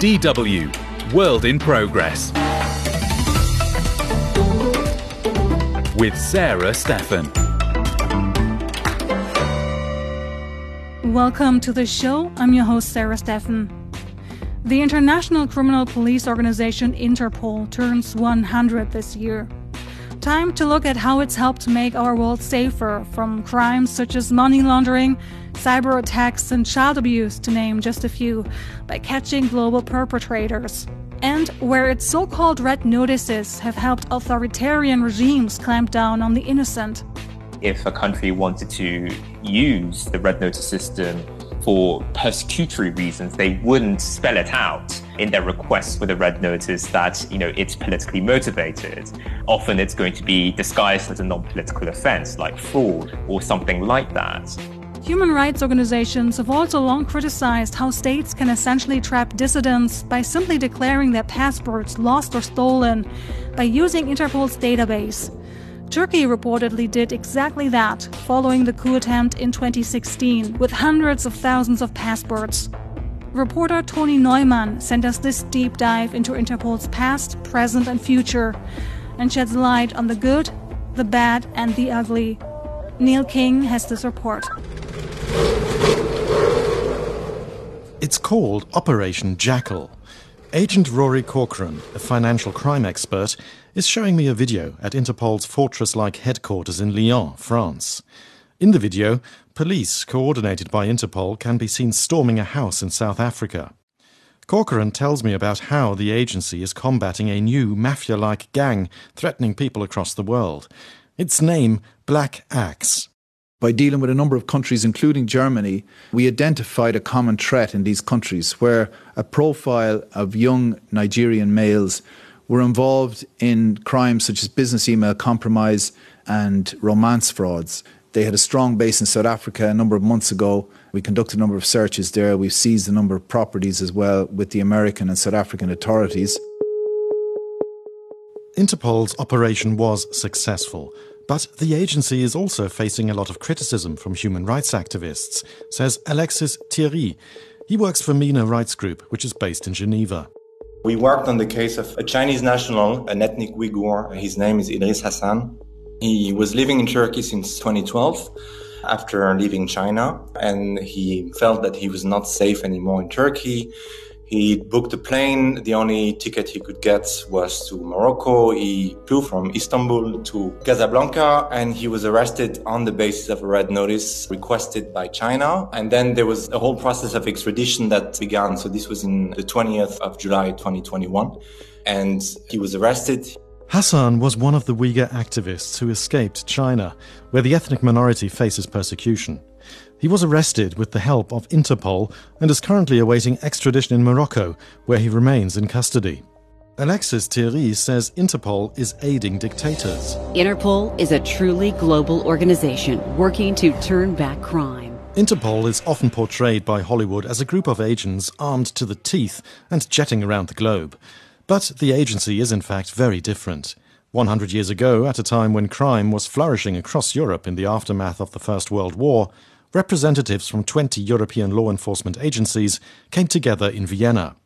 DW World in Progress with Sarah Steffen. Welcome to the show. I'm your host, Sarah Steffen. The International Criminal Police Organization Interpol turns 100 this year. Time to look at how it's helped make our world safer from crimes such as money laundering, cyber attacks, and child abuse, to name just a few, by catching global perpetrators. And where its so called red notices have helped authoritarian regimes clamp down on the innocent. If a country wanted to use the red notice system for persecutory reasons, they wouldn't spell it out in their request for the red notice that you know it's politically motivated. Often it's going to be disguised as a non-political offense like fraud or something like that. Human rights organizations have also long criticized how states can essentially trap dissidents by simply declaring their passports lost or stolen by using Interpol's database. Turkey reportedly did exactly that following the coup attempt in 2016 with hundreds of thousands of passports. Reporter Tony Neumann sent us this deep dive into Interpol's past, present, and future and sheds light on the good, the bad, and the ugly. Neil King has this report. It's called Operation Jackal. Agent Rory Corcoran, a financial crime expert, is showing me a video at Interpol's fortress like headquarters in Lyon, France. In the video, police, coordinated by Interpol, can be seen storming a house in South Africa. Corcoran tells me about how the agency is combating a new mafia like gang threatening people across the world. Its name, Black Axe. By dealing with a number of countries, including Germany, we identified a common threat in these countries where a profile of young Nigerian males were involved in crimes such as business email compromise and romance frauds. They had a strong base in South Africa a number of months ago. We conducted a number of searches there. We've seized a number of properties as well with the American and South African authorities. Interpol's operation was successful, but the agency is also facing a lot of criticism from human rights activists, says Alexis Thierry. He works for MENA Rights Group, which is based in Geneva. We worked on the case of a Chinese national, an ethnic Uyghur. His name is Idris Hassan. He was living in Turkey since 2012 after leaving China, and he felt that he was not safe anymore in Turkey. He booked a plane. The only ticket he could get was to Morocco. He flew from Istanbul to Casablanca and he was arrested on the basis of a red notice requested by China. And then there was a whole process of extradition that began. So this was in the 20th of July 2021. And he was arrested. Hassan was one of the Uyghur activists who escaped China, where the ethnic minority faces persecution. He was arrested with the help of Interpol and is currently awaiting extradition in Morocco, where he remains in custody. Alexis Thierry says Interpol is aiding dictators. Interpol is a truly global organization working to turn back crime. Interpol is often portrayed by Hollywood as a group of agents armed to the teeth and jetting around the globe. But the agency is in fact very different. 100 years ago, at a time when crime was flourishing across Europe in the aftermath of the First World War, representatives from 20 European law enforcement agencies came together in Vienna.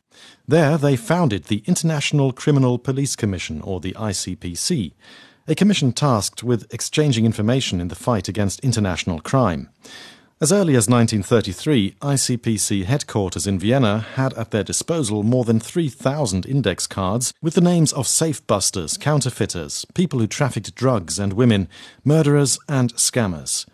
There, they founded the International Criminal Police Commission, or the ICPC, a commission tasked with exchanging information in the fight against international crime. As early as 1933, ICPC headquarters in Vienna had at their disposal more than 3,000 index cards with the names of safe busters, counterfeiters, people who trafficked drugs and women, murderers, and scammers.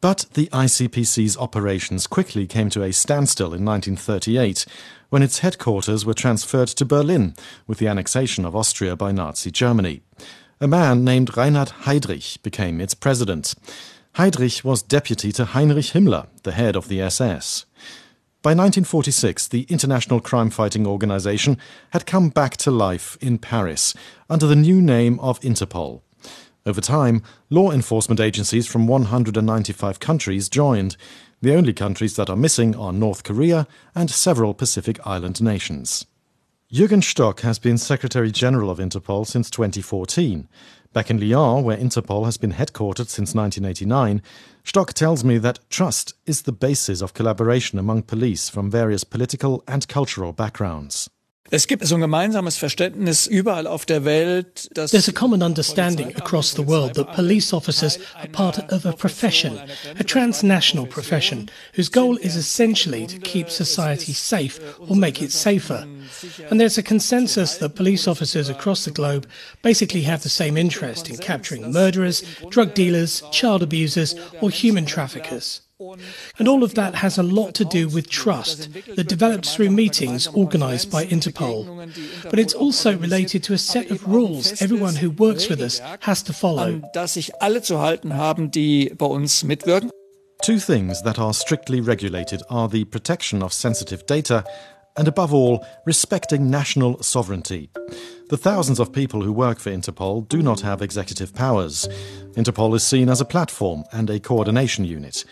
But the ICPC's operations quickly came to a standstill in 1938 when its headquarters were transferred to Berlin with the annexation of Austria by Nazi Germany. A man named Reinhard Heydrich became its president. Heydrich was deputy to Heinrich Himmler, the head of the SS. By 1946, the International Crime Fighting Organization had come back to life in Paris under the new name of Interpol. Over time, law enforcement agencies from 195 countries joined. The only countries that are missing are North Korea and several Pacific Island nations. Jürgen Stock has been Secretary General of Interpol since 2014. Back in Lyon, where Interpol has been headquartered since 1989, Stock tells me that trust is the basis of collaboration among police from various political and cultural backgrounds. Es gibt so ein gemeinsames Verständnis überall auf der Welt, dass There's a common understanding across the world that police officers are part of a profession, a transnational profession, whose goal is essentially to keep society safe or make it safer. And there's a consensus that police officers across the globe basically have the same interest in capturing murderers, drug dealers, child abusers, or human traffickers. And all of that has a lot to do with trust that develops through meetings organized by Interpol. But it's also related to a set of rules everyone who works with us has to follow. Two things that are strictly regulated are the protection of sensitive data and, above all, respecting national sovereignty. The thousands of people who work for Interpol do not have executive powers. Interpol is seen as a platform and a coordination unit.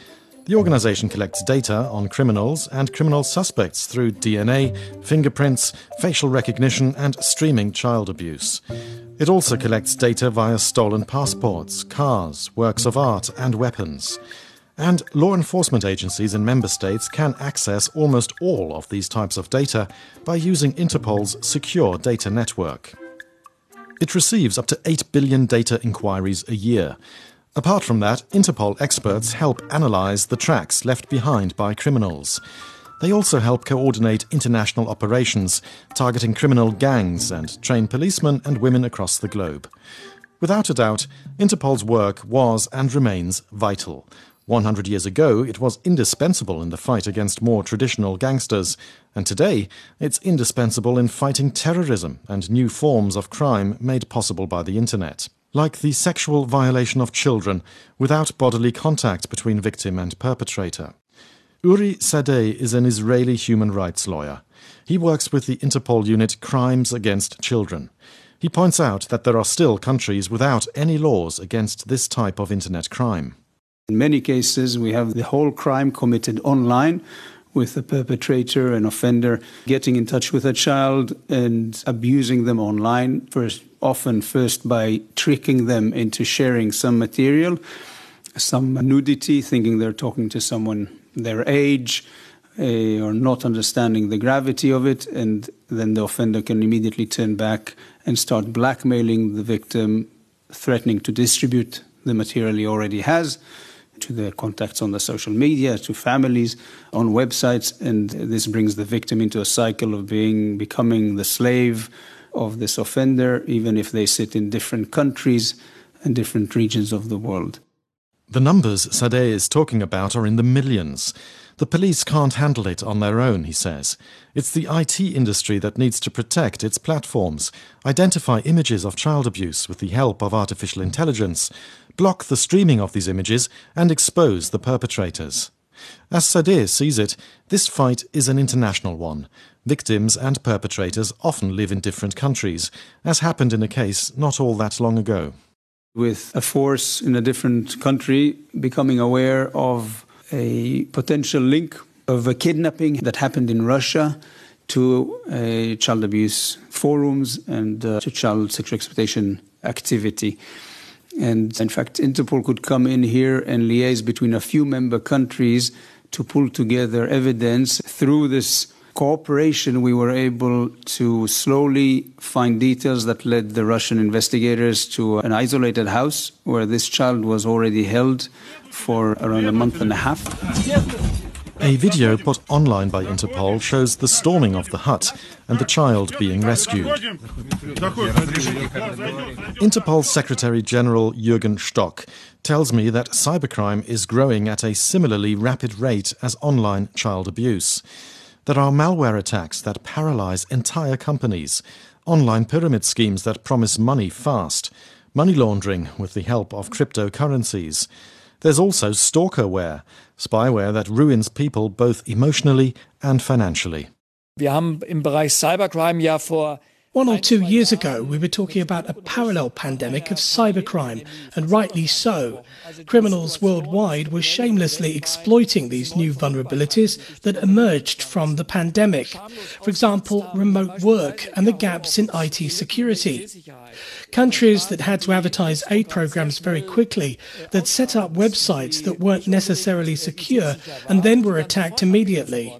The organization collects data on criminals and criminal suspects through DNA, fingerprints, facial recognition, and streaming child abuse. It also collects data via stolen passports, cars, works of art, and weapons. And law enforcement agencies in member states can access almost all of these types of data by using Interpol's secure data network. It receives up to 8 billion data inquiries a year, Apart from that, Interpol experts help analyze the tracks left behind by criminals. They also help coordinate international operations, targeting criminal gangs and train policemen and women across the globe. Without a doubt, Interpol's work was and remains vital. 100 years ago, it was indispensable in the fight against more traditional gangsters, and today, it's indispensable in fighting terrorism and new forms of crime made possible by the Internet like the sexual violation of children without bodily contact between victim and perpetrator. Uri Sadeh is an Israeli human rights lawyer. He works with the Interpol unit Crimes Against Children. He points out that there are still countries without any laws against this type of internet crime. In many cases, we have the whole crime committed online with the perpetrator and offender getting in touch with a child and abusing them online, first, often first by tricking them into sharing some material, some nudity, thinking they're talking to someone their age. Uh, or not understanding the gravity of it, and then the offender can immediately turn back and start blackmailing the victim, threatening to distribute the material he already has to their contacts on the social media, to families, on websites, and this brings the victim into a cycle of being becoming the slave of this offender, even if they sit in different countries and different regions of the world. The numbers Sadeh is talking about are in the millions. The police can't handle it on their own, he says. It's the IT industry that needs to protect its platforms, identify images of child abuse with the help of artificial intelligence, block the streaming of these images, and expose the perpetrators. As Sadeh sees it, this fight is an international one. Victims and perpetrators often live in different countries, as happened in a case not all that long ago. With a force in a different country becoming aware of a potential link of a kidnapping that happened in Russia to child abuse forums and uh, to child sexual exploitation activity. And in fact, Interpol could come in here and liaise between a few member countries to pull together evidence. Through this cooperation, we were able to slowly find details that led the Russian investigators to uh, an isolated house where this child was already held for around a month and a half. A video put online by Interpol shows the storming of the hut and the child being rescued. Interpol Secretary General Jürgen Stock tells me that cybercrime is growing at a similarly rapid rate as online child abuse. There are malware attacks that paralyze entire companies, online pyramid schemes that promise money fast, money laundering with the help of cryptocurrencies. There's also stalkerware, spyware that ruins people both emotionally and financially. Wir haben im Bereich Cybercrime ja vor One or two years ago, we were talking about a parallel pandemic of cybercrime, and rightly so. Criminals worldwide were shamelessly exploiting these new vulnerabilities that emerged from the pandemic. For example, remote work and the gaps in IT security. Countries that had to advertise aid programs very quickly, that set up websites that weren't necessarily secure and then were attacked immediately.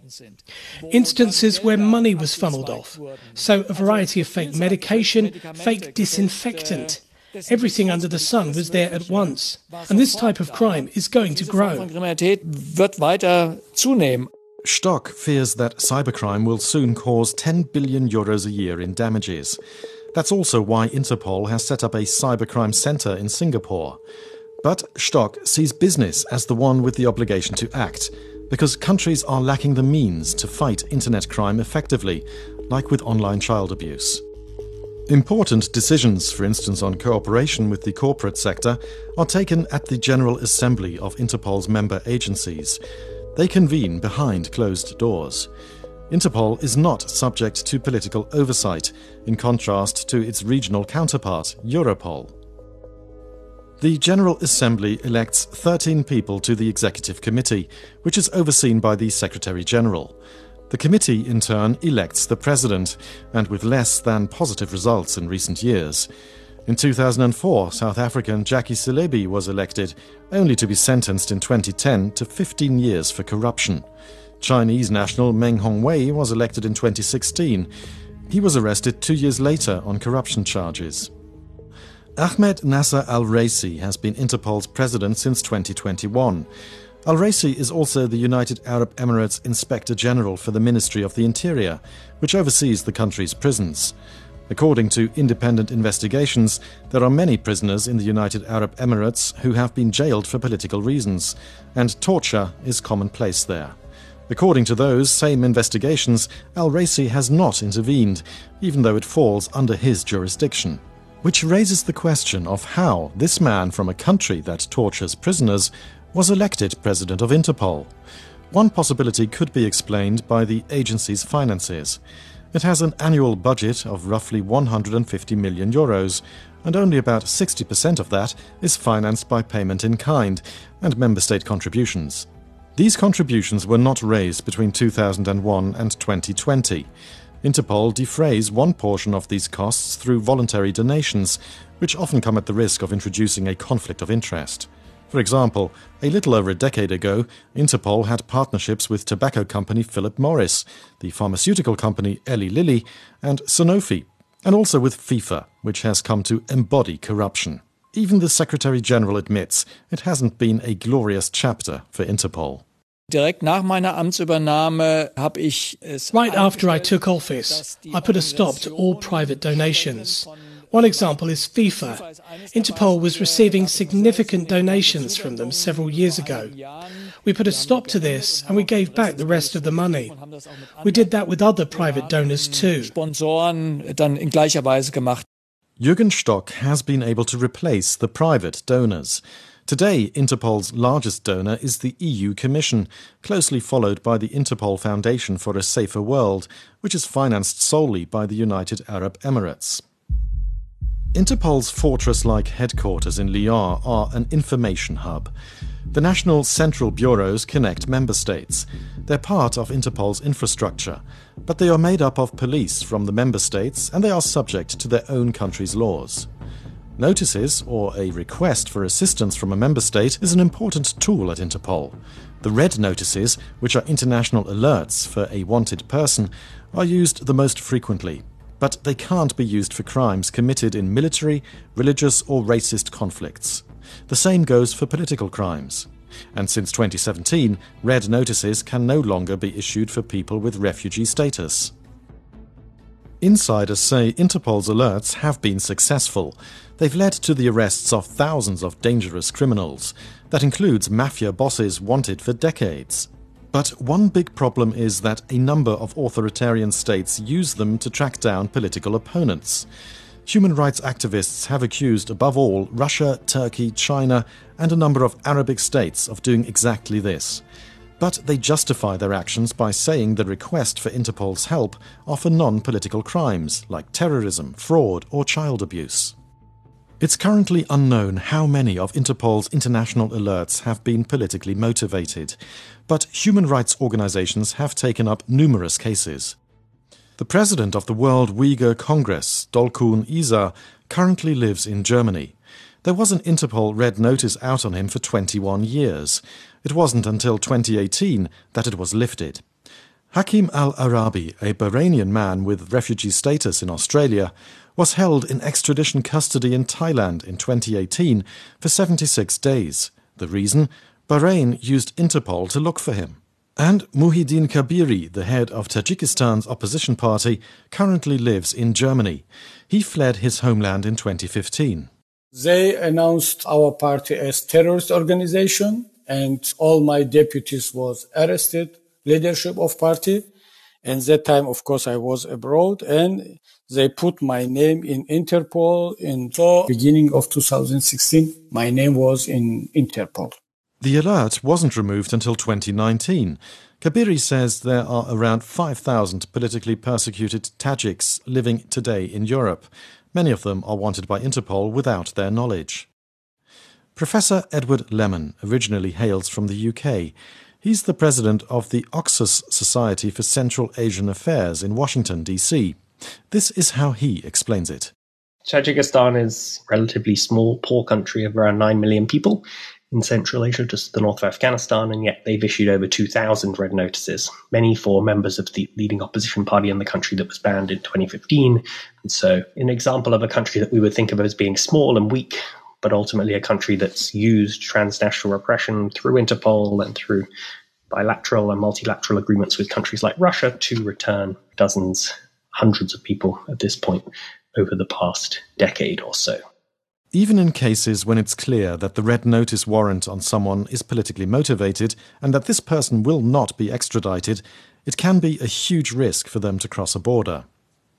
Instances where money was funneled off. So a variety of fake medication, fake disinfectant. Everything under the sun was there at once. And this type of crime is going to grow. Stock fears that cybercrime will soon cause 10 billion euros a year in damages. That's also why Interpol has set up a cybercrime center in Singapore. But Stock sees business as the one with the obligation to act, because countries are lacking the means to fight internet crime effectively, like with online child abuse. Important decisions, for instance on cooperation with the corporate sector, are taken at the General Assembly of Interpol's member agencies. They convene behind closed doors. Interpol is not subject to political oversight, in contrast to its regional counterpart, Europol. The General Assembly elects 13 people to the Executive Committee, which is overseen by the Secretary General. The committee, in turn, elects the president, and with less than positive results in recent years. In 2004, South African Jackie Selebi was elected, only to be sentenced in 2010 to 15 years for corruption. Chinese national Meng Hongwei was elected in 2016. He was arrested two years later on corruption charges. Ahmed Nasser al Raisi has been Interpol's president since 2021. Al Raisi is also the United Arab Emirates Inspector General for the Ministry of the Interior, which oversees the country's prisons. According to independent investigations, there are many prisoners in the United Arab Emirates who have been jailed for political reasons, and torture is commonplace there. According to those same investigations, Al Raisi has not intervened, even though it falls under his jurisdiction. Which raises the question of how this man from a country that tortures prisoners was elected president of Interpol. One possibility could be explained by the agency's finances. It has an annual budget of roughly 150 million euros, and only about 60% of that is financed by payment in kind and member state contributions. These contributions were not raised between 2001 and 2020. Interpol defrays one portion of these costs through voluntary donations, which often come at the risk of introducing a conflict of interest. For example, a little over a decade ago, Interpol had partnerships with tobacco company Philip Morris, the pharmaceutical company Eli Lilly, and Sanofi, and also with FIFA, which has come to embody corruption. Even the Secretary General admits it hasn't been a glorious chapter for Interpol. Direkt nach meiner Amtsübernahme habe ich es Right after I took office, I put a stop to all private donations. One example is FIFA. Interpol was receiving significant donations from them several years ago. We put a stop to this and we gave back the rest of the money. We did that with other private donors too. Sponsoren dann in gleicher Weise gemacht. Jürgen Stock has been able to replace the private donors. Today, Interpol's largest donor is the EU Commission, closely followed by the Interpol Foundation for a Safer World, which is financed solely by the United Arab Emirates. Interpol's fortress like headquarters in Lyon are an information hub. The national central bureaus connect member states. They're part of Interpol's infrastructure, but they are made up of police from the member states and they are subject to their own country's laws. Notices, or a request for assistance from a member state, is an important tool at Interpol. The red notices, which are international alerts for a wanted person, are used the most frequently but they can't be used for crimes committed in military, religious, or racist conflicts. The same goes for political crimes. And since 2017, red notices can no longer be issued for people with refugee status. Insiders say Interpol's alerts have been successful. They've led to the arrests of thousands of dangerous criminals. That includes mafia bosses wanted for decades. But one big problem is that a number of authoritarian states use them to track down political opponents. Human rights activists have accused, above all, Russia, Turkey, China, and a number of Arabic states of doing exactly this. But they justify their actions by saying the request for Interpol's help are for non political crimes like terrorism, fraud, or child abuse. It's currently unknown how many of Interpol's international alerts have been politically motivated, but human rights organizations have taken up numerous cases. The president of the World Uyghur Congress, Dolkun Isa, currently lives in Germany. There was an Interpol red notice out on him for 21 years. It wasn't until 2018 that it was lifted. Hakim al Araibi, a Bahrainian man with refugee status in Australia, was held in extradition custody in Thailand in 2018 for 76 days. The reason? Bahrain used Interpol to look for him. And Muhyiddin Kabiri, the head of Tajikistan's opposition party, currently lives in Germany. He fled his homeland in 2015. They announced our party as terrorist organization and all my deputies was arrested, leadership of party. And that time, of course, I was abroad and they put my name in Interpol in the beginning of 2016. My name was in Interpol. The alert wasn't removed until 2019. Kabiri says there are around 5,000 politically persecuted Tajiks living today in Europe. Many of them are wanted by Interpol without their knowledge. Professor Edward Lemon originally hails from the UK. He's the president of the Oxus Society for Central Asian Affairs in Washington, D.C. This is how he explains it. Tajikistan is a relatively small, poor country of around 9 million people in Central Asia, just the north of Afghanistan, and yet they've issued over 2,000 red notices, many for members of the leading opposition party in the country that was banned in 2015. And so, an example of a country that we would think of as being small and weak, but ultimately a country that's used transnational repression through Interpol and through bilateral and multilateral agreements with countries like Russia to return dozens hundreds of people at this point over the past decade or so. Even in cases when it's clear that the red notice warrant on someone is politically motivated and that this person will not be extradited, it can be a huge risk for them to cross a border.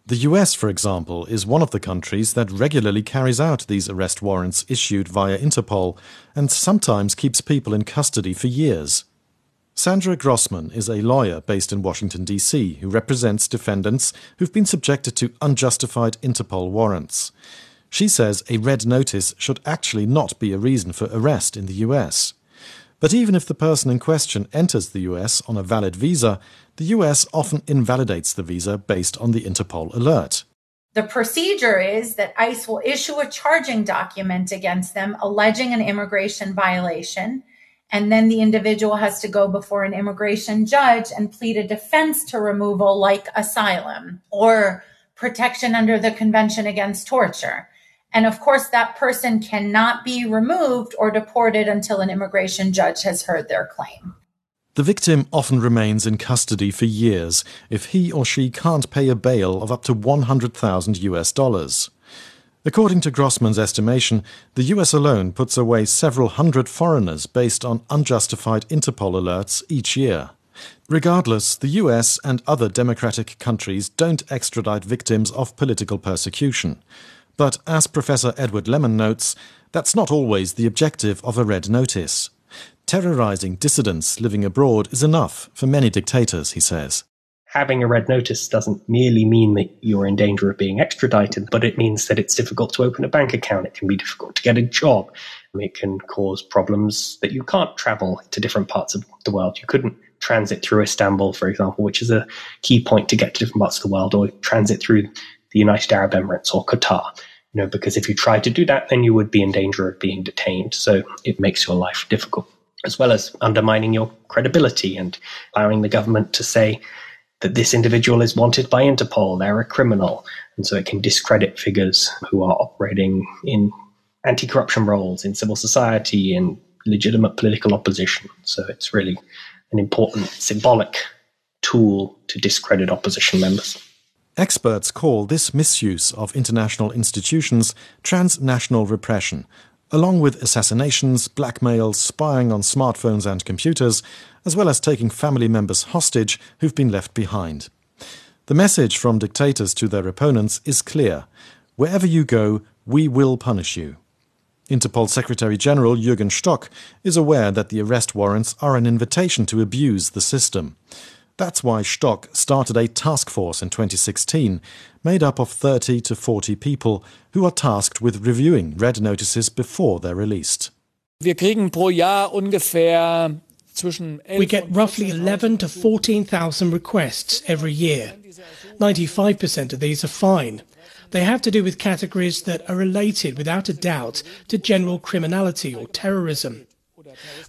The US, for example, is one of the countries that regularly carries out these arrest warrants issued via Interpol and sometimes keeps people in custody for years. Sandra Grossman is a lawyer based in Washington, D.C., who represents defendants who've been subjected to unjustified Interpol warrants. She says a red notice should actually not be a reason for arrest in the US. But even if the person in question enters the US on a valid visa, the US often invalidates the visa based on the Interpol alert. The procedure is that ICE will issue a charging document against them alleging an immigration violation and then the individual has to go before an immigration judge and plead a defense to removal like asylum or protection under the Convention Against Torture. And of course, that person cannot be removed or deported until an immigration judge has heard their claim. The victim often remains in custody for years if he or she can't pay a bail of up to 100,000 US dollars. According to Grossman's estimation, the US alone puts away several hundred foreigners based on unjustified Interpol alerts each year. Regardless, the US and other democratic countries don't extradite victims of political persecution. But as Professor Edward Lemon notes, that's not always the objective of a red notice. Terrorizing dissidents living abroad is enough for many dictators, he says having a red notice doesn't merely mean that you're in danger of being extradited, but it means that it's difficult to open a bank account. It can be difficult to get a job. It can cause problems that you can't travel to different parts of the world. You couldn't transit through Istanbul, for example, which is a key point to get to different parts of the world, or transit through the United Arab Emirates or Qatar. You know, because if you tried to do that, then you would be in danger of being detained. So it makes your life difficult, as well as undermining your credibility and allowing the government to say, that this individual is wanted by Interpol, they're a criminal. And so it can discredit figures who are operating in anti corruption roles, in civil society, in legitimate political opposition. So it's really an important symbolic tool to discredit opposition members. Experts call this misuse of international institutions transnational repression, along with assassinations, blackmail, spying on smartphones and computers, as well as taking family members hostage who've been left behind. The message from dictators to their opponents is clear wherever you go, we will punish you. Interpol Secretary General Jürgen Stock is aware that the arrest warrants are an invitation to abuse the system. That's why Stock started a task force in 2016, made up of 30 to 40 people who are tasked with reviewing red notices before they're released. Wir kriegen pro Jahr ungefähr we get roughly 11 to 14,000 requests every year. 95% of these are fine. They have to do with categories that are related without a doubt to general criminality or terrorism.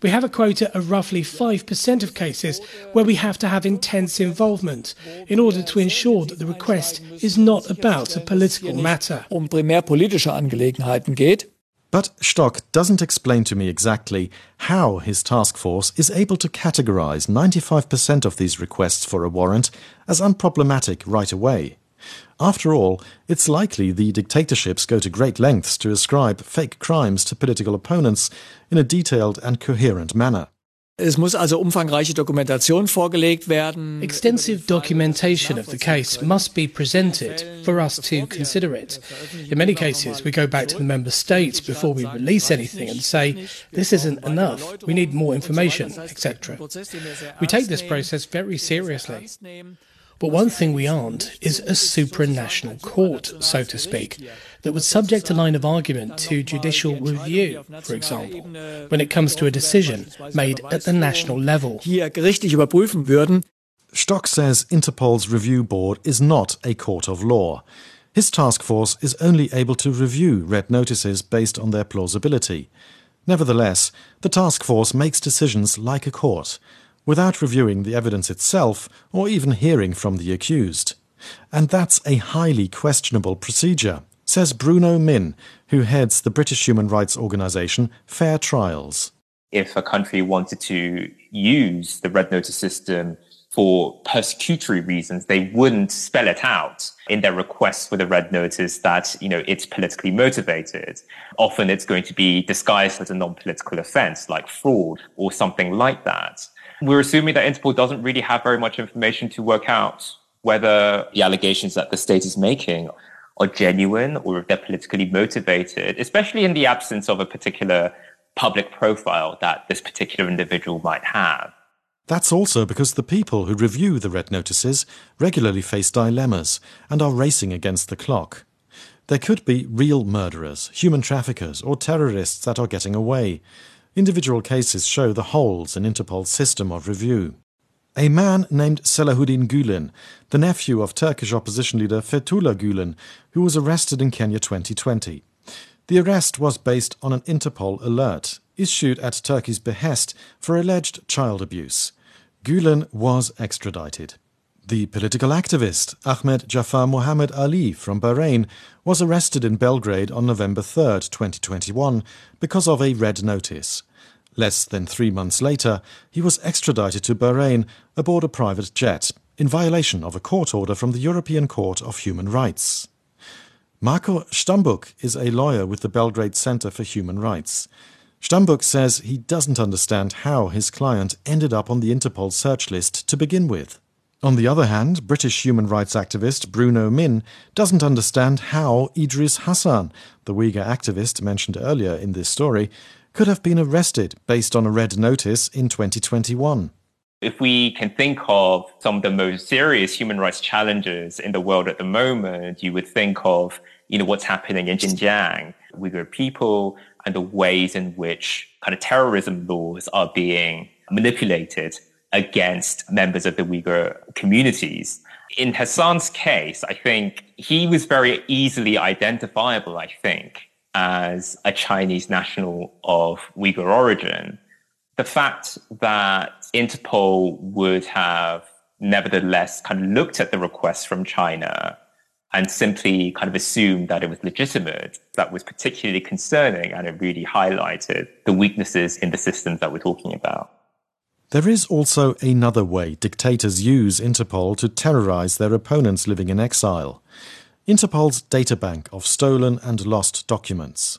We have a quota of roughly 5% of cases where we have to have intense involvement in order to ensure that the request is not about a political matter. Um primär politische Angelegenheiten geht. But Stock doesn't explain to me exactly how his task force is able to categorize 95% of these requests for a warrant as unproblematic right away. After all, it's likely the dictatorships go to great lengths to ascribe fake crimes to political opponents in a detailed and coherent manner. Es muss also umfangreiche Dokumentation vorgelegt werden. Extensive documentation of the case must be presented for us to consider it. In many cases, we go back to the member states before we release anything and say, this isn't enough, we need more information, etc. We take this process very seriously. But one thing we aren't is a supranational court, so to speak, that would subject a line of argument to judicial review, for example, when it comes to a decision made at the national level. Hier gerichtlich überprüfen würden. Stock says Interpol's review board is not a court of law. His task force is only able to review red notices based on their plausibility. Nevertheless, the task force makes decisions like a court without reviewing the evidence itself or even hearing from the accused. And that's a highly questionable procedure, says Bruno Min, who heads the British human rights organisation Fair Trials. If a country wanted to use the red notice system for persecutory reasons, they wouldn't spell it out in their request for the red notice that, you know, it's politically motivated. Often it's going to be disguised as a non-political offense like fraud or something like that. We're assuming that Interpol doesn't really have very much information to work out whether the allegations that the state is making are genuine or if they're politically motivated, especially in the absence of a particular public profile that this particular individual might have. That's also because the people who review the red notices regularly face dilemmas and are racing against the clock. There could be real murderers, human traffickers, or terrorists that are getting away. Individual cases show the holes in Interpol's system of review. A man named Selahuddin Gulen, the nephew of Turkish opposition leader Fethullah Gulen, who was arrested in Kenya 2020. The arrest was based on an Interpol alert issued at Turkey's behest for alleged child abuse. Gulen was extradited. The political activist Ahmed Jafar Mohammed Ali from Bahrain was arrested in Belgrade on November 3, 2021, because of a red notice. Less than three months later, he was extradited to Bahrain aboard a private jet, in violation of a court order from the European Court of Human Rights. Marko Stambuk is a lawyer with the Belgrade Center for Human Rights. Stambuk says he doesn't understand how his client ended up on the Interpol search list to begin with. On the other hand, British human rights activist Bruno Min doesn't understand how Idris Hassan, the Uyghur activist mentioned earlier in this story, could have been arrested based on a red notice in 2021. If we can think of some of the most serious human rights challenges in the world at the moment, you would think of, you know, what's happening in Xinjiang, Uyghur people, and the ways in which kind of terrorism laws are being manipulated against members of the Uyghur communities. In Hassan's case, I think he was very easily identifiable, I think, as a Chinese national of Uyghur origin. The fact that Interpol would have nevertheless kind of looked at the request from China and simply kind of assumed that it was legitimate, that was particularly concerning and it really highlighted the weaknesses in the systems that we're talking about. There is also another way dictators use Interpol to terrorize their opponents living in exile. Interpol's databank of stolen and lost documents.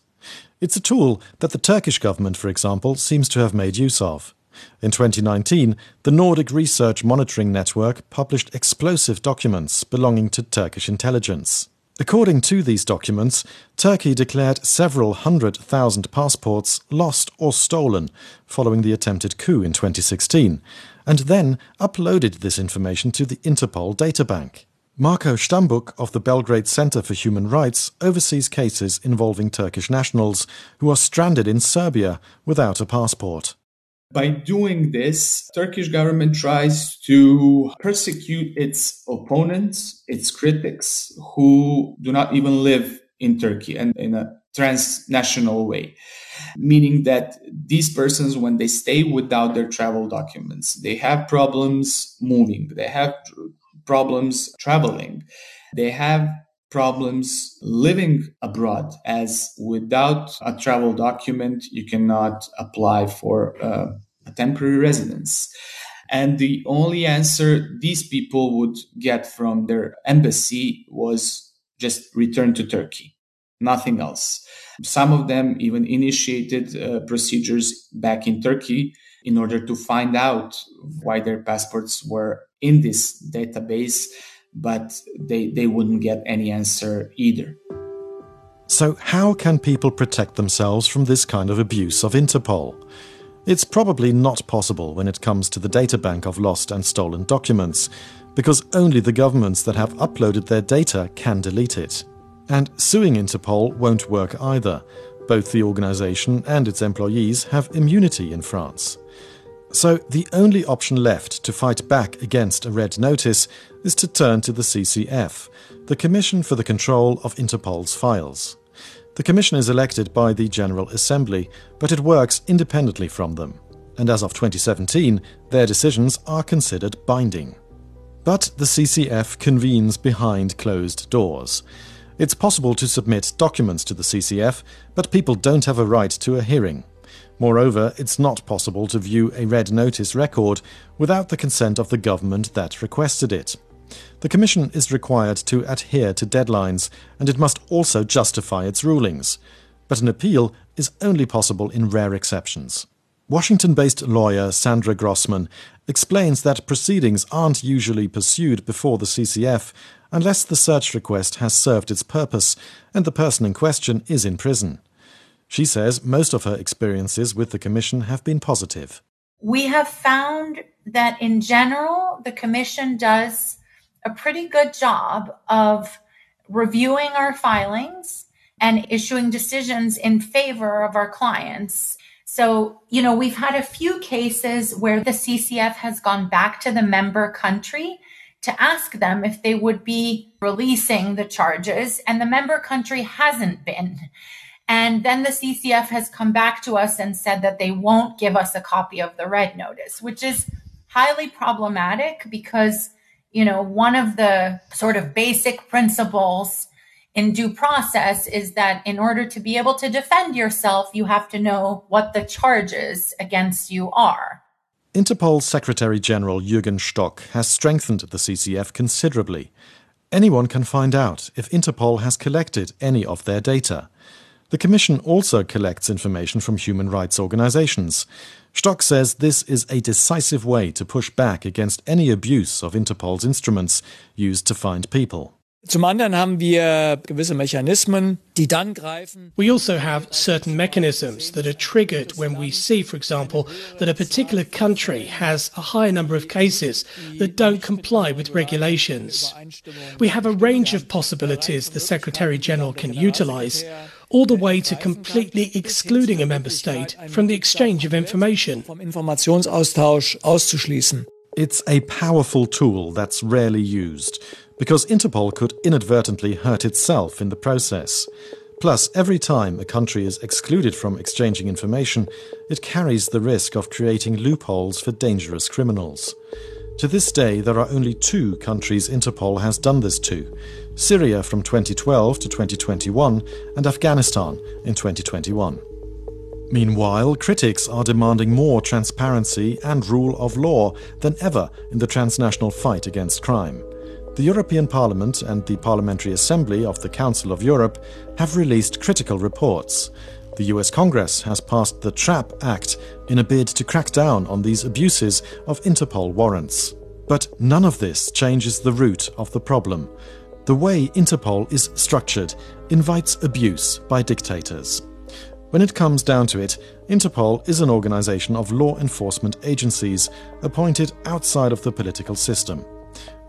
It's a tool that the Turkish government, for example, seems to have made use of. In 2019, the Nordic Research Monitoring Network published explosive documents belonging to Turkish intelligence. According to these documents, Turkey declared several hundred thousand passports lost or stolen following the attempted coup in 2016, and then uploaded this information to the Interpol databank. Marko Stambuk of the Belgrade Center for Human Rights oversees cases involving Turkish nationals who are stranded in Serbia without a passport. By doing this, Turkish government tries to persecute its opponents, its critics who do not even live in Turkey and in a transnational way. Meaning that these persons, when they stay without their travel documents, they have problems moving, they have problems traveling, they have problems living abroad. As without a travel document you cannot apply for uh, a temporary residence. And the only answer these people would get from their embassy was just return to turkey. Nothing else. Some of them even initiated uh, procedures back in turkey in order to find out why their passports were in this database but they, they wouldn't get any answer either. So, how can people protect themselves from this kind of abuse of Interpol? It's probably not possible when it comes to the databank of lost and stolen documents, because only the governments that have uploaded their data can delete it. And suing Interpol won't work either. Both the organization and its employees have immunity in France. So the only option left to fight back against a red notice is to turn to the CCF, the Commission for the Control of Interpol's Files. The Commission is elected by the General Assembly, but it works independently from them. And as of 2017, their decisions are considered binding. But the CCF convenes behind closed doors. It's possible to submit documents to the CCF, but people don't have a right to a hearing. Moreover, it's not possible to view a red notice record without the consent of the government that requested it. The Commission is required to adhere to deadlines, and it must also justify its rulings. But an appeal is only possible in rare exceptions. Washington based lawyer Sandra Grossman explains that proceedings aren't usually pursued before the CCF unless the search request has served its purpose and the person in question is in prison. She says most of her experiences with the Commission have been positive. We have found that in general, the Commission does a pretty good job of reviewing our filings and issuing decisions in favor of our clients. So, you know, we've had a few cases where the CCF has gone back to the member country to ask them if they would be releasing the charges, and the member country hasn't been. And then the CCF has come back to us and said that they won't give us a copy of the red notice, which is highly problematic because, you know, one of the sort of basic principles in due process is that in order to be able to defend yourself, you have to know what the charges against you are. Interpol Secretary General Jürgen Stock has strengthened the CCF considerably. Anyone can find out if Interpol has collected any of their data. The Commission also collects information from human rights organizations. Stock says this is a decisive way to push back against any abuse of Interpol's instruments used to find people. Zum anderen haben wir gewisse Mechanismen, die dann greifen. We also have certain mechanisms that are triggered when we see, for example, that a particular country has a high number of cases that don't comply with regulations. We have a range of possibilities the Secretary General can utilize, all the way to completely excluding a member state from the exchange of information. Vom Informationsaustausch auszuschließen. It's a powerful tool that's rarely used because Interpol could inadvertently hurt itself in the process. Plus, every time a country is excluded from exchanging information, it carries the risk of creating loopholes for dangerous criminals. To this day, there are only two countries Interpol has done this to Syria from 2012 to 2021, and Afghanistan in 2021. Meanwhile, critics are demanding more transparency and rule of law than ever in the transnational fight against crime. The European Parliament and the Parliamentary Assembly of the Council of Europe have released critical reports. The US Congress has passed the TRAP Act in a bid to crack down on these abuses of Interpol warrants. But none of this changes the root of the problem. The way Interpol is structured invites abuse by dictators. When it comes down to it, Interpol is an organization of law enforcement agencies appointed outside of the political system.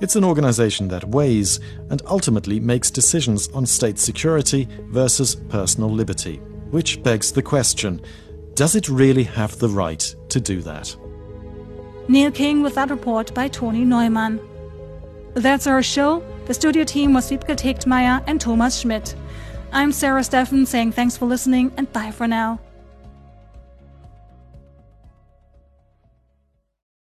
It's an organization that weighs and ultimately makes decisions on state security versus personal liberty. Which begs the question does it really have the right to do that? Neil King with that report by Tony Neumann. That's our show. The studio team was Wiebke Tegtmeier and Thomas Schmidt. I'm Sarah Steffen saying thanks for listening and bye for now.